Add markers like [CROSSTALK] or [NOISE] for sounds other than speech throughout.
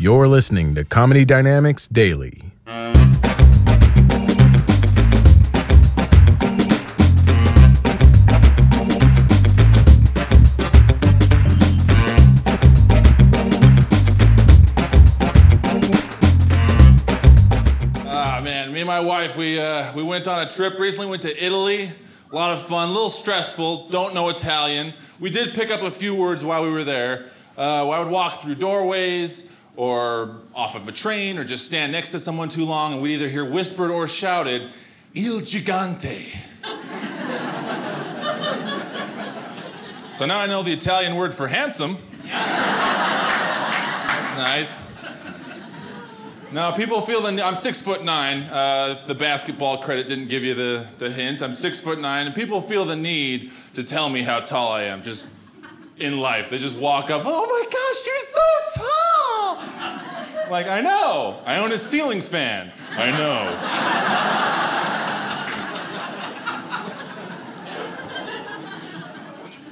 You're listening to Comedy Dynamics Daily. Ah man, me and my wife, we uh, we went on a trip recently. Went to Italy. A lot of fun, a little stressful. Don't know Italian. We did pick up a few words while we were there. Uh, I would walk through doorways or off of a train or just stand next to someone too long, and we'd either hear whispered or shouted, "Il gigante." so now I know the Italian word for handsome. That's nice. Now people feel the. I'm six foot nine. Uh, if the basketball credit didn't give you the, the hint, I'm six foot nine, and people feel the need to tell me how tall I am. Just in life, they just walk up. Oh my gosh, you're so tall! Like I know. I own a ceiling fan. I know.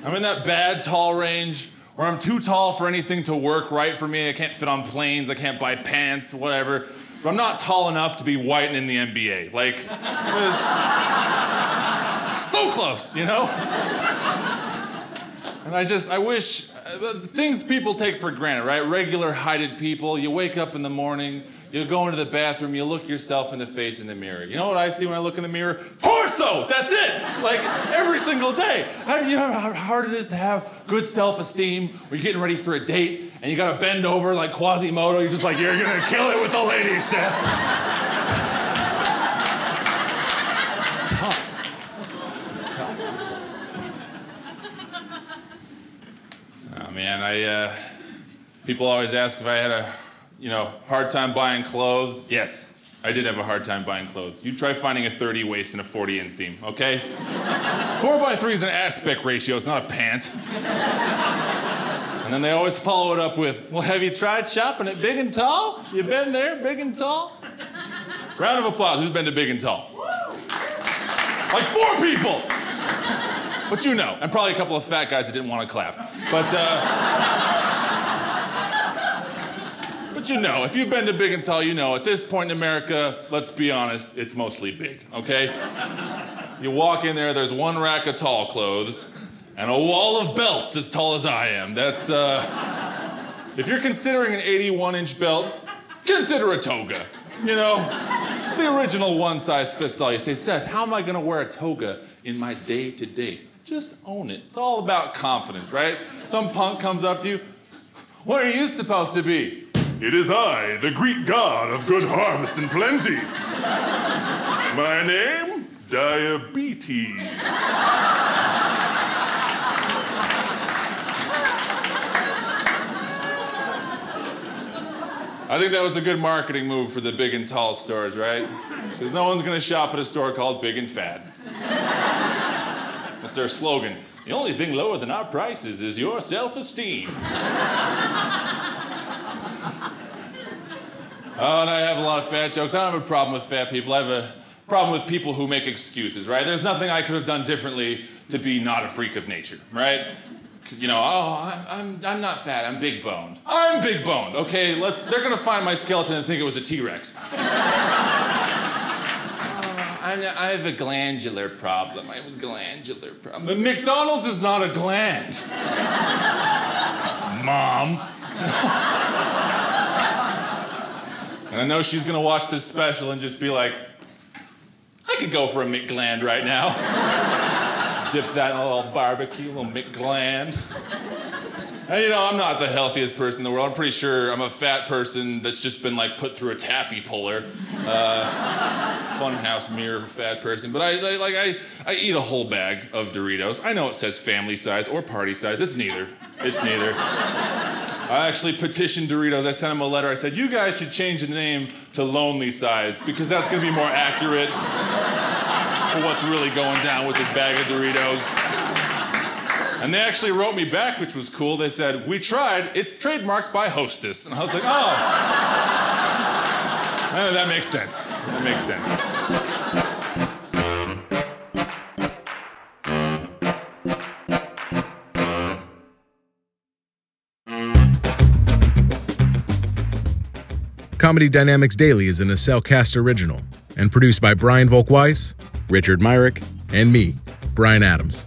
I'm in that bad tall range where I'm too tall for anything to work right for me. I can't fit on planes, I can't buy pants, whatever. But I'm not tall enough to be whiting in the NBA. Like, so close, you know? And I just, I wish, Uh, things people take for granted, right? Regular heighted people, you wake up in the morning, you go into the bathroom, you look yourself in the face in the mirror. You know what I see when I look in the mirror? Torso! That's it! Like every single day. How do you know how hard it is to have good self esteem when you're getting ready for a date and you gotta bend over like Quasimodo? You're just like, you're gonna kill it with the ladies, Seth. It's tough. It's tough. Oh man, I, uh, people always ask if I had a you know, hard time buying clothes. Yes, I did have a hard time buying clothes. You try finding a 30 waist and a 40 inseam, okay? Four by three is an aspect ratio, it's not a pant. And then they always follow it up with, well, have you tried shopping at Big and Tall? You been there, Big and Tall? Round of applause, who's been to Big and Tall? Like four people! But you know, and probably a couple of fat guys that didn't want to clap. But, uh, but you know, if you've been to Big and Tall, you know, at this point in America, let's be honest, it's mostly big, okay? You walk in there, there's one rack of tall clothes and a wall of belts as tall as I am. That's, uh, if you're considering an 81 inch belt, consider a toga. You know, it's the original one size fits all. You say, Seth, how am I gonna wear a toga in my day to day? Just own it. It's all about confidence, right? Some punk comes up to you, what are you supposed to be? It is I, the Greek god of good harvest and plenty. My name? Diabetes. I think that was a good marketing move for the big and tall stores, right? Because no one's gonna shop at a store called Big and Fat. That's their slogan. The only thing lower than our prices is your self esteem. Oh, and I have a lot of fat jokes. I don't have a problem with fat people. I have a problem with people who make excuses, right? There's nothing I could have done differently to be not a freak of nature, right? You know, oh, I'm, I'm not fat, I'm big boned. I'm big boned, okay? Let's, they're gonna find my skeleton and think it was a T Rex. I have a glandular problem. I have a glandular problem. But McDonald's is not a gland. [LAUGHS] Mom. [LAUGHS] And I know she's gonna watch this special and just be like, I could go for a McGland right now. [LAUGHS] Dip that in a little barbecue, a little McGland. And you know, I'm not the healthiest person in the world. I'm pretty sure I'm a fat person that's just been like put through a taffy puller. Uh, funhouse mirror fat person. But I, I like I, I eat a whole bag of Doritos. I know it says family size or party size. It's neither. It's neither. I actually petitioned Doritos. I sent them a letter. I said, you guys should change the name to Lonely Size because that's gonna be more accurate for what's really going down with this bag of Doritos. And they actually wrote me back, which was cool. They said, We tried, it's trademarked by Hostess. And I was like, Oh. [LAUGHS] That makes sense. That makes sense. Comedy Dynamics Daily is an Cast original and produced by Brian Volk-Weiss, Richard Myrick, and me, Brian Adams.